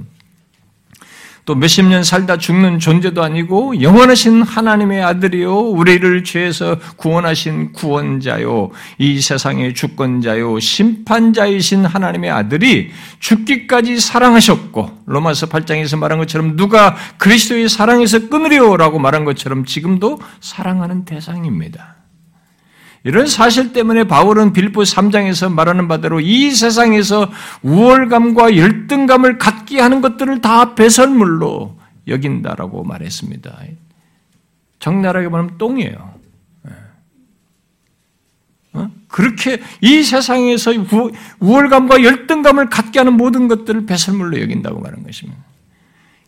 또 몇십 년 살다 죽는 존재도 아니고 영원하신 하나님의 아들이요. 우리를 죄에서 구원하신 구원자요. 이 세상의 주권자요. 심판자이신 하나님의 아들이 죽기까지 사랑하셨고 로마서 8장에서 말한 것처럼 누가 그리스도의 사랑에서 끊으려라고 말한 것처럼 지금도 사랑하는 대상입니다. 이런 사실 때문에 바울은 빌보 3장에서 말하는 바대로 이 세상에서 우월감과 열등감을 갖게 하는 것들을 다 배설물로 여긴다라고 말했습니다. 정나라하게 말하면 똥이에요. 예. 어? 그렇게 이 세상에서 우월감과 열등감을 갖게 하는 모든 것들을 배설물로 여긴다고 말한 것입니다.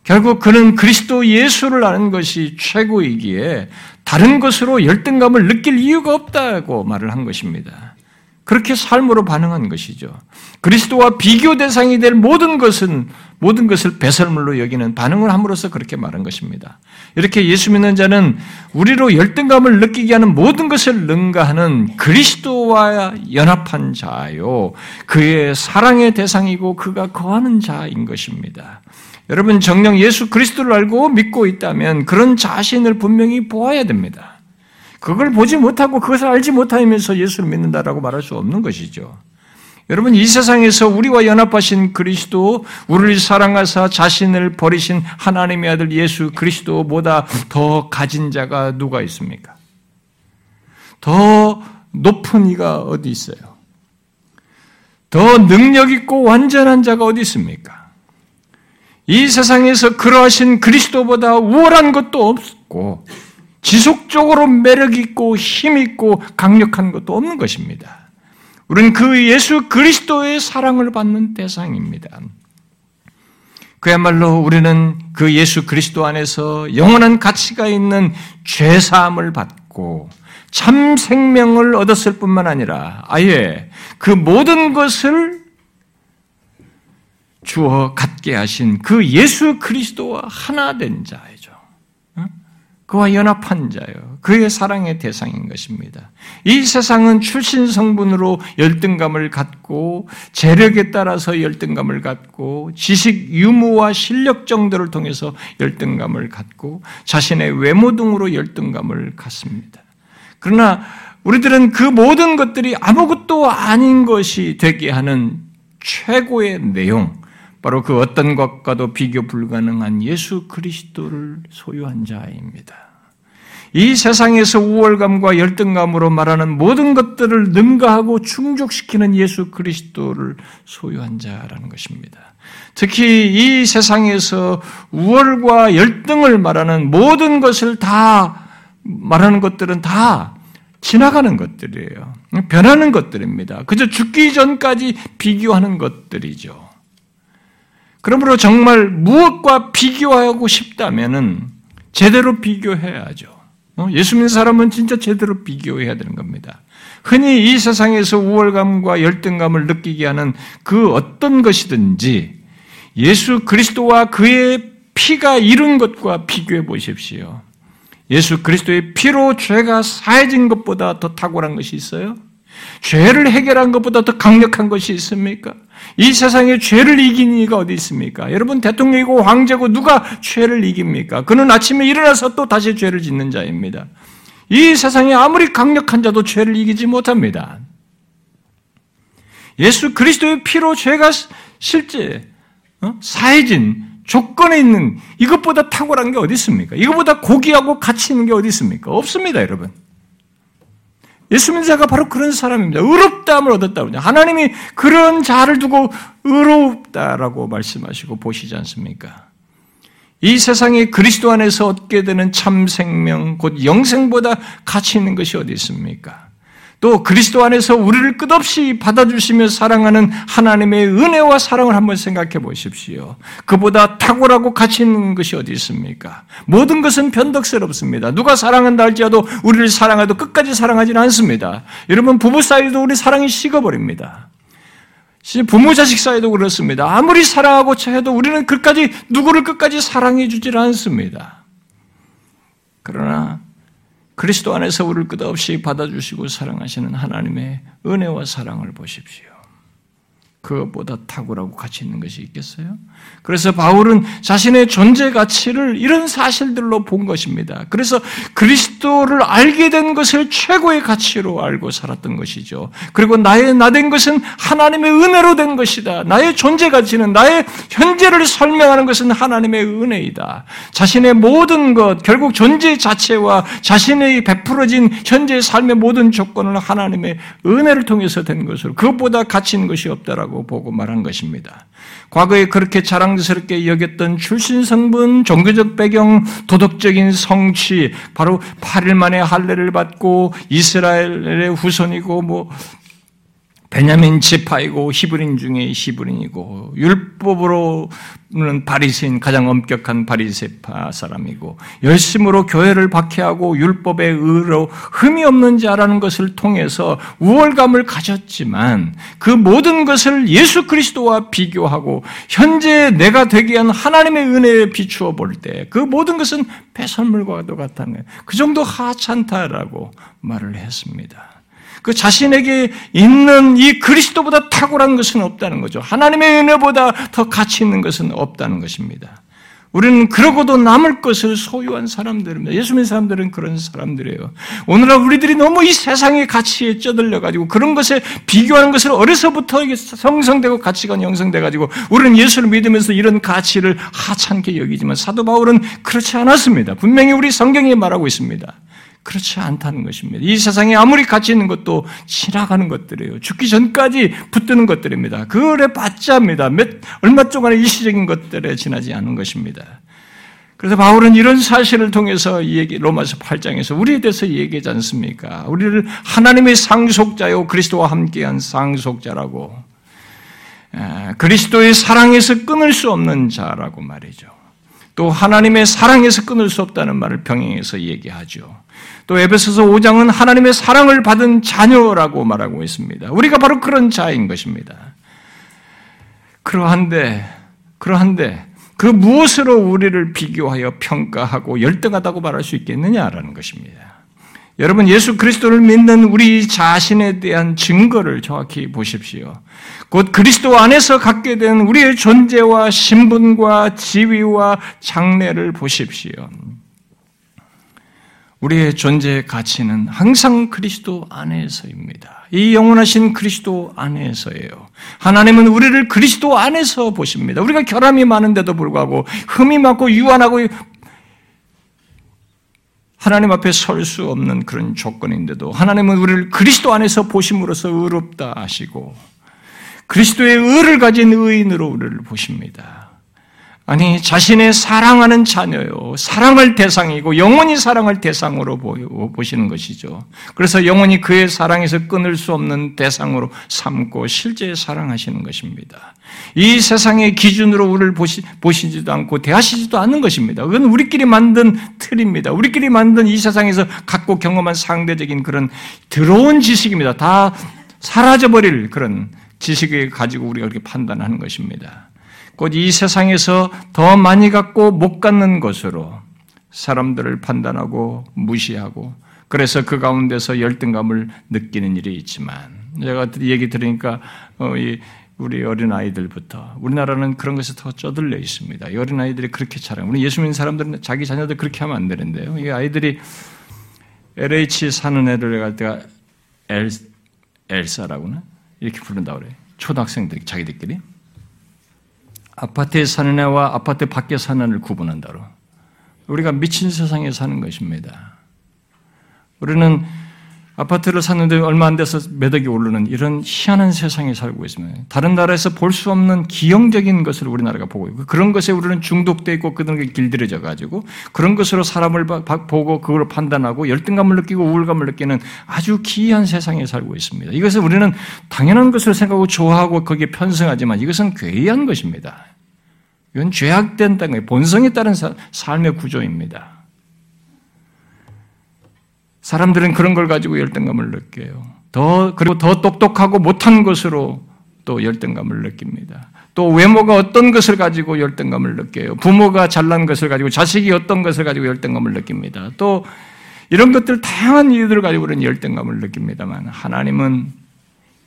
결국 그는 그리스도 예수를 아는 것이 최고이기에 다른 것으로 열등감을 느낄 이유가 없다고 말을 한 것입니다. 그렇게 삶으로 반응한 것이죠. 그리스도와 비교 대상이 될 모든 것은 모든 것을 배설물로 여기는 반응을 함으로써 그렇게 말한 것입니다. 이렇게 예수 믿는 자는 우리로 열등감을 느끼게 하는 모든 것을 능가하는 그리스도와 연합한 자요. 그의 사랑의 대상이고 그가 거하는 자인 것입니다. 여러분 정령 예수 그리스도를 알고 믿고 있다면 그런 자신을 분명히 보아야 됩니다. 그걸 보지 못하고 그것을 알지 못하면서 예수를 믿는다라고 말할 수 없는 것이죠. 여러분 이 세상에서 우리와 연합하신 그리스도, 우리를 사랑하사 자신을 버리신 하나님의 아들 예수 그리스도보다 더 가진 자가 누가 있습니까? 더 높은 이가 어디 있어요? 더 능력 있고 완전한 자가 어디 있습니까? 이 세상에서 그러하신 그리스도보다 우월한 것도 없고 지속적으로 매력 있고 힘 있고 강력한 것도 없는 것입니다. 우리는 그 예수 그리스도의 사랑을 받는 대상입니다. 그야말로 우리는 그 예수 그리스도 안에서 영원한 가치가 있는 죄 사함을 받고 참 생명을 얻었을 뿐만 아니라 아예 그 모든 것을 주어 갖게 하신 그 예수 그리스도와 하나 된 자이죠. 그와 연합한 자요. 그의 사랑의 대상인 것입니다. 이 세상은 출신 성분으로 열등감을 갖고 재력에 따라서 열등감을 갖고 지식 유무와 실력 정도를 통해서 열등감을 갖고 자신의 외모 등으로 열등감을 갖습니다. 그러나 우리들은 그 모든 것들이 아무것도 아닌 것이 되게 하는 최고의 내용, 바로 그 어떤 것과도 비교 불가능한 예수 그리스도를 소유한 자입니다. 이 세상에서 우월감과 열등감으로 말하는 모든 것들을 능가하고 충족시키는 예수 그리스도를 소유한 자라는 것입니다. 특히 이 세상에서 우월과 열등을 말하는 모든 것을 다 말하는 것들은 다 지나가는 것들이에요. 변하는 것들입니다. 그저 죽기 전까지 비교하는 것들이죠. 그러므로 정말 무엇과 비교하고 싶다면은 제대로 비교해야죠. 어? 예수 믿는 사람은 진짜 제대로 비교해야 되는 겁니다. 흔히 이 세상에서 우월감과 열등감을 느끼게 하는 그 어떤 것이든지 예수 그리스도와 그의 피가 이룬 것과 비교해 보십시오. 예수 그리스도의 피로 죄가 사해진 것보다 더 탁월한 것이 있어요? 죄를 해결한 것보다 더 강력한 것이 있습니까? 이 세상에 죄를 이긴 이가 어디 있습니까? 여러분 대통령이고 황제고 누가 죄를 이깁니까? 그는 아침에 일어나서 또 다시 죄를 짓는 자입니다. 이 세상에 아무리 강력한 자도 죄를 이기지 못합니다. 예수 그리스도의 피로 죄가 실제 어? 사해진 조건에 있는 이것보다 탁월한 게 어디 있습니까? 이것보다 고귀하고 가치 있는 게 어디 있습니까? 없습니다, 여러분. 예수 믿는 자가 바로 그런 사람입니다. 의롭다함을 얻었다고. 하나님이 그런 자를 두고 의롭다라고 말씀하시고 보시지 않습니까? 이 세상에 그리스도 안에서 얻게 되는 참 생명, 곧 영생보다 가치 있는 것이 어디 있습니까? 또 그리스도 안에서 우리를 끝없이 받아주시며 사랑하는 하나님의 은혜와 사랑을 한번 생각해 보십시오. 그보다 탁월하고 가치 있는 것이 어디 있습니까? 모든 것은 변덕스럽습니다. 누가 사랑한다 할지라도 우리를 사랑해도 끝까지 사랑하지는 않습니다. 여러분 부부 사이도 우리 사랑이 식어버립니다. 부모 자식 사이도 그렇습니다. 아무리 사랑하고 해도 우리는 끝까지 누구를 끝까지 사랑해 주질 않습니다. 그러나 그리스도 안에서 우리를 끝없이 받아주시고 사랑하시는 하나님의 은혜와 사랑을 보십시오. 그것보다 탁월하고 가치 있는 것이 있겠어요? 그래서 바울은 자신의 존재 가치를 이런 사실들로 본 것입니다. 그래서 그리스도를 알게 된 것을 최고의 가치로 알고 살았던 것이죠. 그리고 나의 나된 것은 하나님의 은혜로 된 것이다. 나의 존재 가치는 나의 현재를 설명하는 것은 하나님의 은혜이다. 자신의 모든 것, 결국 존재 자체와 자신의 베풀어진 현재의 삶의 모든 조건을 하나님의 은혜를 통해서 된 것으로 그것보다 가치 있는 것이 없다라고 것이라고 보고 말한 것입니다. 과거에 그렇게 자랑스럽게 여겼던 출신 성분, 종교적 배경, 도덕적인 성취, 바로 8일 만에 할례를 받고 이스라엘의 후손이고 뭐 베냐민 지파이고 히브린 중에 히브린이고 율법으로는 바리새인 가장 엄격한 바리새파 사람이고 열심으로 교회를 박해하고 율법의 의로 흠이 없는 자라는 것을 통해서 우월감을 가졌지만 그 모든 것을 예수 그리스도와 비교하고 현재 내가 되게 한 하나님의 은혜에 비추어 볼 때 그 모든 것은 배설물과도 같다는 그 정도 하찮다라고 말을 했습니다. 그 자신에게 있는 이 그리스도보다 탁월한 것은 없다는 거죠. 하나님의 은혜보다 더 가치 있는 것은 없다는 것입니다. 우리는 그러고도 남을 것을 소유한 사람들입니다. 예수 님는 사람들은 그런 사람들이에요. 오늘날 우리들이 너무 이 세상의 가치에 쩌들려가지고 그런 것에 비교하는 것을 어려서부터 성성되고 가치가 형성돼가지고 우리는 예수를 믿으면서 이런 가치를 하찮게 여기지만 사도 바울은 그렇지 않았습니다. 분명히 우리 성경에 말하고 있습니다. 그렇지 않다는 것입니다. 이 세상에 아무리 가치 있는 것도 지나가는 것들이에요. 죽기 전까지 붙드는 것들입니다. 그래 봤자입니다. 몇, 얼마 동안의 일시적인 것들에 지나지 않은 것입니다. 그래서 바울은 이런 사실을 통해서 얘기, 로마서 8장에서 우리에 대해서 얘기하지 않습니까? 우리를 하나님의 상속자요, 그리스도와 함께한 상속자라고, 그리스도의 사랑에서 끊을 수 없는 자라고 말이죠. 또 하나님의 사랑에서 끊을 수 없다는 말을 병행해서 얘기하죠. 또 에베소서 5장은 하나님의 사랑을 받은 자녀라고 말하고 있습니다. 우리가 바로 그런 자인 것입니다. 그러한데 그러한데 그 무엇으로 우리를 비교하여 평가하고 열등하다고 말할 수 있겠느냐라는 것입니다. 여러분 예수 그리스도를 믿는 우리 자신에 대한 증거를 정확히 보십시오. 곧 그리스도 안에서 갖게 된 우리의 존재와 신분과 지위와 장래를 보십시오. 우리의 존재의 가치는 항상 그리스도 안에서입니다. 이 영원하신 그리스도 안에서예요. 하나님은 우리를 그리스도 안에서 보십니다. 우리가 결함이 많은데도 불구하고 흠이 많고 유한하고 하나님 앞에 설 수 없는 그런 조건인데도 하나님은 우리를 그리스도 안에서 보심으로써 의롭다 하시고 그리스도의 의를 가진 의인으로 우리를 보십니다. 아니, 자신의 사랑하는 자녀요. 사랑을 대상이고 영원히 사랑을 대상으로 보시는 것이죠. 그래서 영원히 그의 사랑에서 끊을 수 없는 대상으로 삼고 실제 사랑하시는 것입니다. 이 세상의 기준으로 우리를 보시, 보시지도 않고 대하시지도 않는 것입니다. 그건 우리끼리 만든 틀입니다. 우리끼리 만든 이 세상에서 갖고 경험한 상대적인 그런 더러운 지식입니다. 다 사라져버릴 그런 지식을 가지고 우리가 그렇게 판단하는 것입니다. 곧 이 세상에서 더 많이 갖고 못 갖는 것으로 사람들을 판단하고 무시하고 그래서 그 가운데서 열등감을 느끼는 일이 있지만 제가 얘기 들으니까 어, 우리 어린 아이들부터 우리나라는 그런 것에 더 쩌들려 있습니다. 어린 아이들이 그렇게 자랑. 우리 예수 믿는 사람들은 자기 자녀들 그렇게 하면 안 되는데요. 이 아이들이 LH 사는 애들 갈 때가 엘 엘사라고는 이렇게 부른다 그래. 초등학생들 자기들끼리 아파트에 사는 애와 아파트 밖에 사는 애를 구분한다로. 우리가 미친 세상에 사는 것입니다. 우리는 아파트를 샀는데 얼마 안 돼서 매덕이 오르는 이런 희한한 세상에 살고 있습니다. 다른 나라에서 볼 수 없는 기형적인 것을 우리나라가 보고 있고 그런 것에 우리는 중독돼 있고 그런 게 길들여져 가지고 그런 것으로 사람을 보고 그걸 판단하고 열등감을 느끼고 우울감을 느끼는 아주 기이한 세상에 살고 있습니다. 이것을 우리는 당연한 것을 생각하고 좋아하고 거기에 편승하지만 이것은 괴이한 것입니다. 이건 죄악된 땅의 본성에 따른 삶의 구조입니다. 사람들은 그런 걸 가지고 열등감을 느껴요. 더 그리고 더 똑똑하고 못한 것으로 또 열등감을 느낍니다. 또 외모가 어떤 것을 가지고 열등감을 느껴요. 부모가 잘난 것을 가지고 자식이 어떤 것을 가지고 열등감을 느낍니다. 또 이런 것들 다양한 이유들을 가지고 우리는 열등감을 느낍니다만 하나님은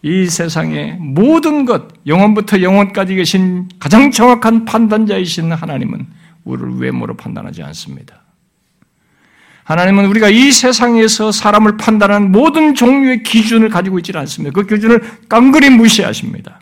이 세상의 모든 것, 영원부터 영원까지 계신 가장 정확한 판단자이신 하나님은 우리를 외모로 판단하지 않습니다. 하나님은 우리가 이 세상에서 사람을 판단하는 모든 종류의 기준을 가지고 있지 않습니다. 그 기준을 깡그리 무시하십니다.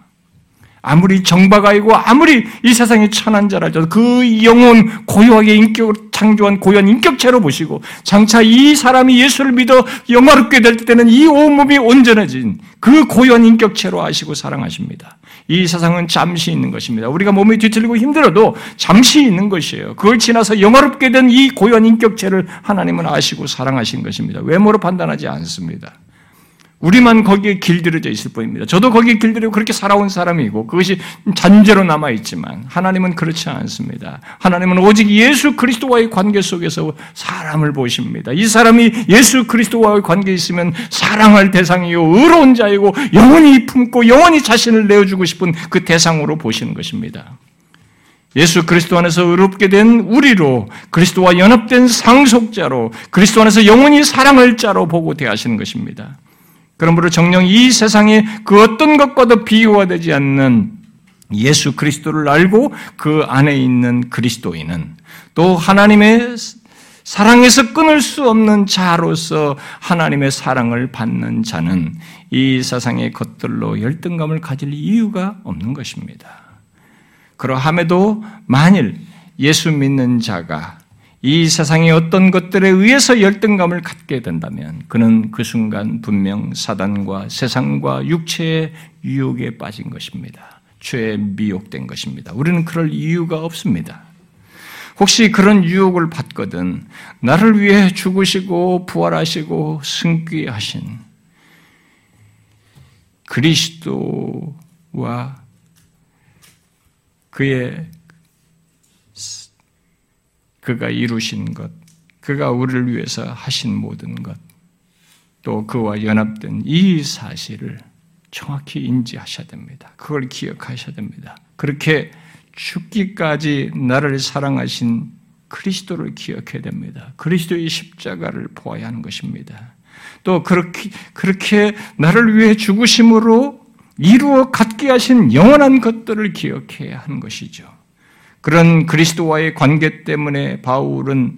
아무리 정박아이고 아무리 이 세상에 천한 자랄지라도 그 영혼 고요하게 인격을 창조한 고유한 인격체로 보시고 장차 이 사람이 예수를 믿어 영화롭게 될 때는 이 온몸이 온전해진 그 고유한 인격체로 아시고 사랑하십니다. 이 세상은 잠시 있는 것입니다. 우리가 몸이 뒤틀리고 힘들어도 잠시 있는 것이에요. 그걸 지나서 영화롭게 된 이 고유한 인격체를 하나님은 아시고 사랑하신 것입니다. 외모로 판단하지 않습니다. 우리만 거기에 길들여져 있을 뿐입니다. 저도 거기에 길들여 그렇게 살아온 사람이고 그것이 잔재로 남아 있지만 하나님은 그렇지 않습니다. 하나님은 오직 예수 그리스도와의 관계 속에서 사람을 보십니다. 이 사람이 예수 그리스도와의 관계에 있으면 사랑할 대상이요 의로운 자이고 영원히 품고 영원히 자신을 내어주고 싶은 그 대상으로 보시는 것입니다. 예수 그리스도 안에서 의롭게 된 우리로 그리스도와 연합된 상속자로 그리스도 안에서 영원히 사랑을 자로 보고 대하시는 것입니다. 그러므로 정령 이 세상에 그 어떤 것과도 비교가 되지 않는 예수 그리스도를 알고 그 안에 있는 그리스도인은 또 하나님의 사랑에서 끊을 수 없는 자로서 하나님의 사랑을 받는 자는 이 세상의 것들로 열등감을 가질 이유가 없는 것입니다. 그러함에도 만일 예수 믿는 자가 이 세상의 어떤 것들에 의해서 열등감을 갖게 된다면 그는 그 순간 분명 사단과 세상과 육체의 유혹에 빠진 것입니다. 죄에 미혹된 것입니다. 우리는 그럴 이유가 없습니다. 혹시 그런 유혹을 받거든 나를 위해 죽으시고 부활하시고 승귀하신 그리스도와 그의 그가 이루신 것, 그가 우리를 위해서 하신 모든 것, 또 그와 연합된 이 사실을 정확히 인지하셔야 됩니다. 그걸 기억하셔야 됩니다. 그렇게 죽기까지 나를 사랑하신 그리스도를 기억해야 됩니다. 그리스도의 십자가를 보아야 하는 것입니다. 또 그렇게, 그렇게 나를 위해 죽으심으로 이루어 갖게 하신 영원한 것들을 기억해야 하는 것이죠. 그런 그리스도와의 관계 때문에 바울은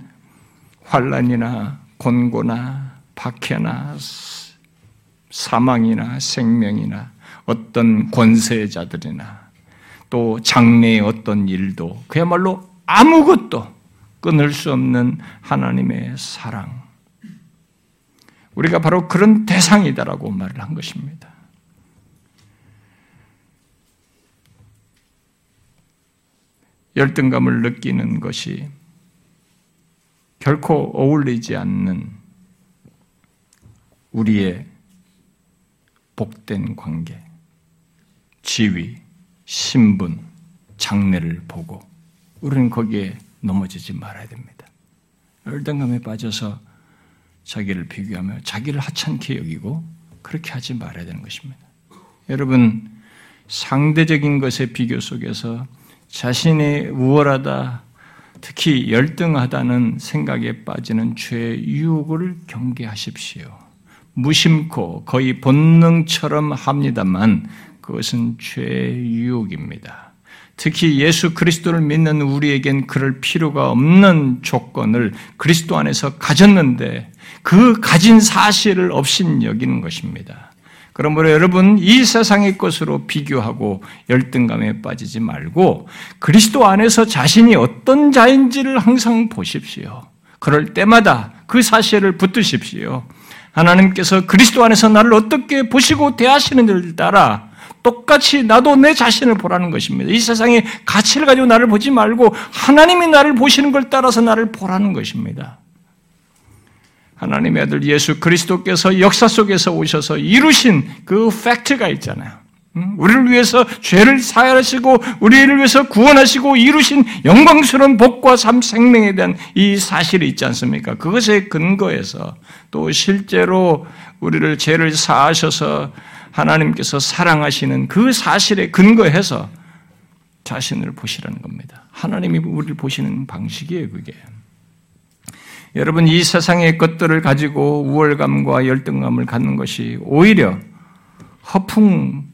환란이나 곤고나 박해나 사망이나 생명이나 어떤 권세자들이나 또 장래의 어떤 일도 그야말로 아무것도 끊을 수 없는 하나님의 사랑. 우리가 바로 그런 대상이다라고 말을 한 것입니다. 열등감을 느끼는 것이 결코 어울리지 않는 우리의 복된 관계, 지위, 신분, 장래를 보고 우리는 거기에 넘어지지 말아야 됩니다. 열등감에 빠져서 자기를 비교하며 자기를 하찮게 여기고 그렇게 하지 말아야 되는 것입니다. 여러분, 상대적인 것의 비교 속에서 자신이 우월하다, 특히 열등하다는 생각에 빠지는 죄의 유혹을 경계하십시오. 무심코 거의 본능처럼 합니다만 그것은 죄의 유혹입니다. 특히 예수 그리스도를 믿는 우리에겐 그럴 필요가 없는 조건을 그리스도 안에서 가졌는데 그 가진 사실을 없인 여기는 것입니다. 그러므로 여러분 이 세상의 것으로 비교하고 열등감에 빠지지 말고 그리스도 안에서 자신이 어떤 자인지를 항상 보십시오. 그럴 때마다 그 사실을 붙드십시오. 하나님께서 그리스도 안에서 나를 어떻게 보시고 대하시는지를 따라 똑같이 나도 내 자신을 보라는 것입니다. 이 세상의 가치를 가지고 나를 보지 말고 하나님이 나를 보시는 걸 따라서 나를 보라는 것입니다. 하나님의 아들 예수 그리스도께서 역사 속에서 오셔서 이루신 그 팩트가 있잖아요. 우리를 위해서 죄를 사하시고 우리를 위해서 구원하시고 이루신 영광스러운 복과 삶 생명에 대한 이 사실이 있지 않습니까? 그것에 근거해서 또 실제로 우리를 죄를 사하셔서 하나님께서 사랑하시는 그 사실에 근거해서 자신을 보시라는 겁니다. 하나님이 우리를 보시는 방식이에요, 그게. 여러분 이 세상의 것들을 가지고 우월감과 열등감을 갖는 것이 오히려 허풍되는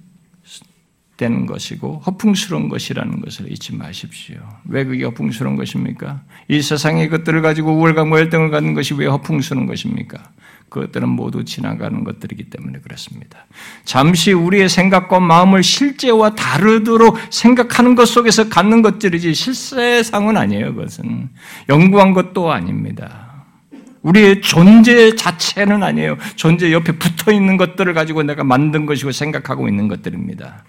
것이고 허풍스러운 것이라는 것을 잊지 마십시오. 왜 그게 허풍스러운 것입니까? 이 세상의 것들을 가지고 우월감과 열등을 갖는 것이 왜 허풍스러운 것입니까? 그것들은 모두 지나가는 것들이기 때문에 그렇습니다. 잠시 우리의 생각과 마음을 실제와 다르도록 생각하는 것 속에서 갖는 것들이지 실세상은 아니에요. 그것은 영구한 것도 아닙니다. 우리의 존재 자체는 아니에요. 존재 옆에 붙어 있는 것들을 가지고 내가 만든 것이고 생각하고 있는 것들입니다.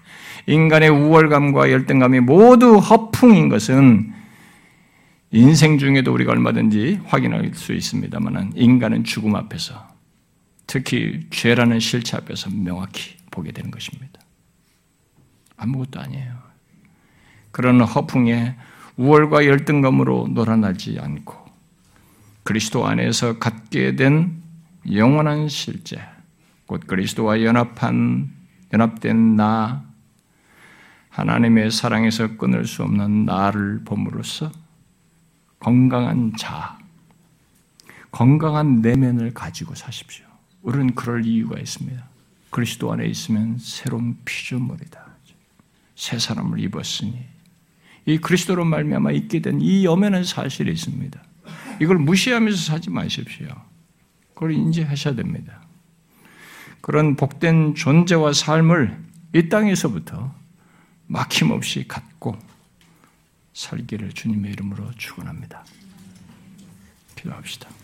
인간의 우월감과 열등감이 모두 허풍인 것은 인생 중에도 우리가 얼마든지 확인할 수 있습니다만 인간은 죽음 앞에서 특히 죄라는 실체 앞에서 명확히 보게 되는 것입니다. 아무것도 아니에요. 그런 허풍에 우월과 열등감으로 놀아나지 않고 그리스도 안에서 갖게 된 영원한 실제, 곧 그리스도와 연합한 연합된 나, 하나님의 사랑에서 끊을 수 없는 나를 봄으로써 건강한 자, 건강한 내면을 가지고 사십시오. 우리는 그럴 이유가 있습니다. 그리스도 안에 있으면 새로운 피조물이다. 새 사람을 입었으니 이 그리스도로 말미암아 있게 된 이 엄연한 사실이 있습니다. 이걸 무시하면서 사지 마십시오. 그걸 인지하셔야 됩니다. 그런 복된 존재와 삶을 이 땅에서부터 막힘없이 갖고 살기를 주님의 이름으로 축원합니다. 기도합시다.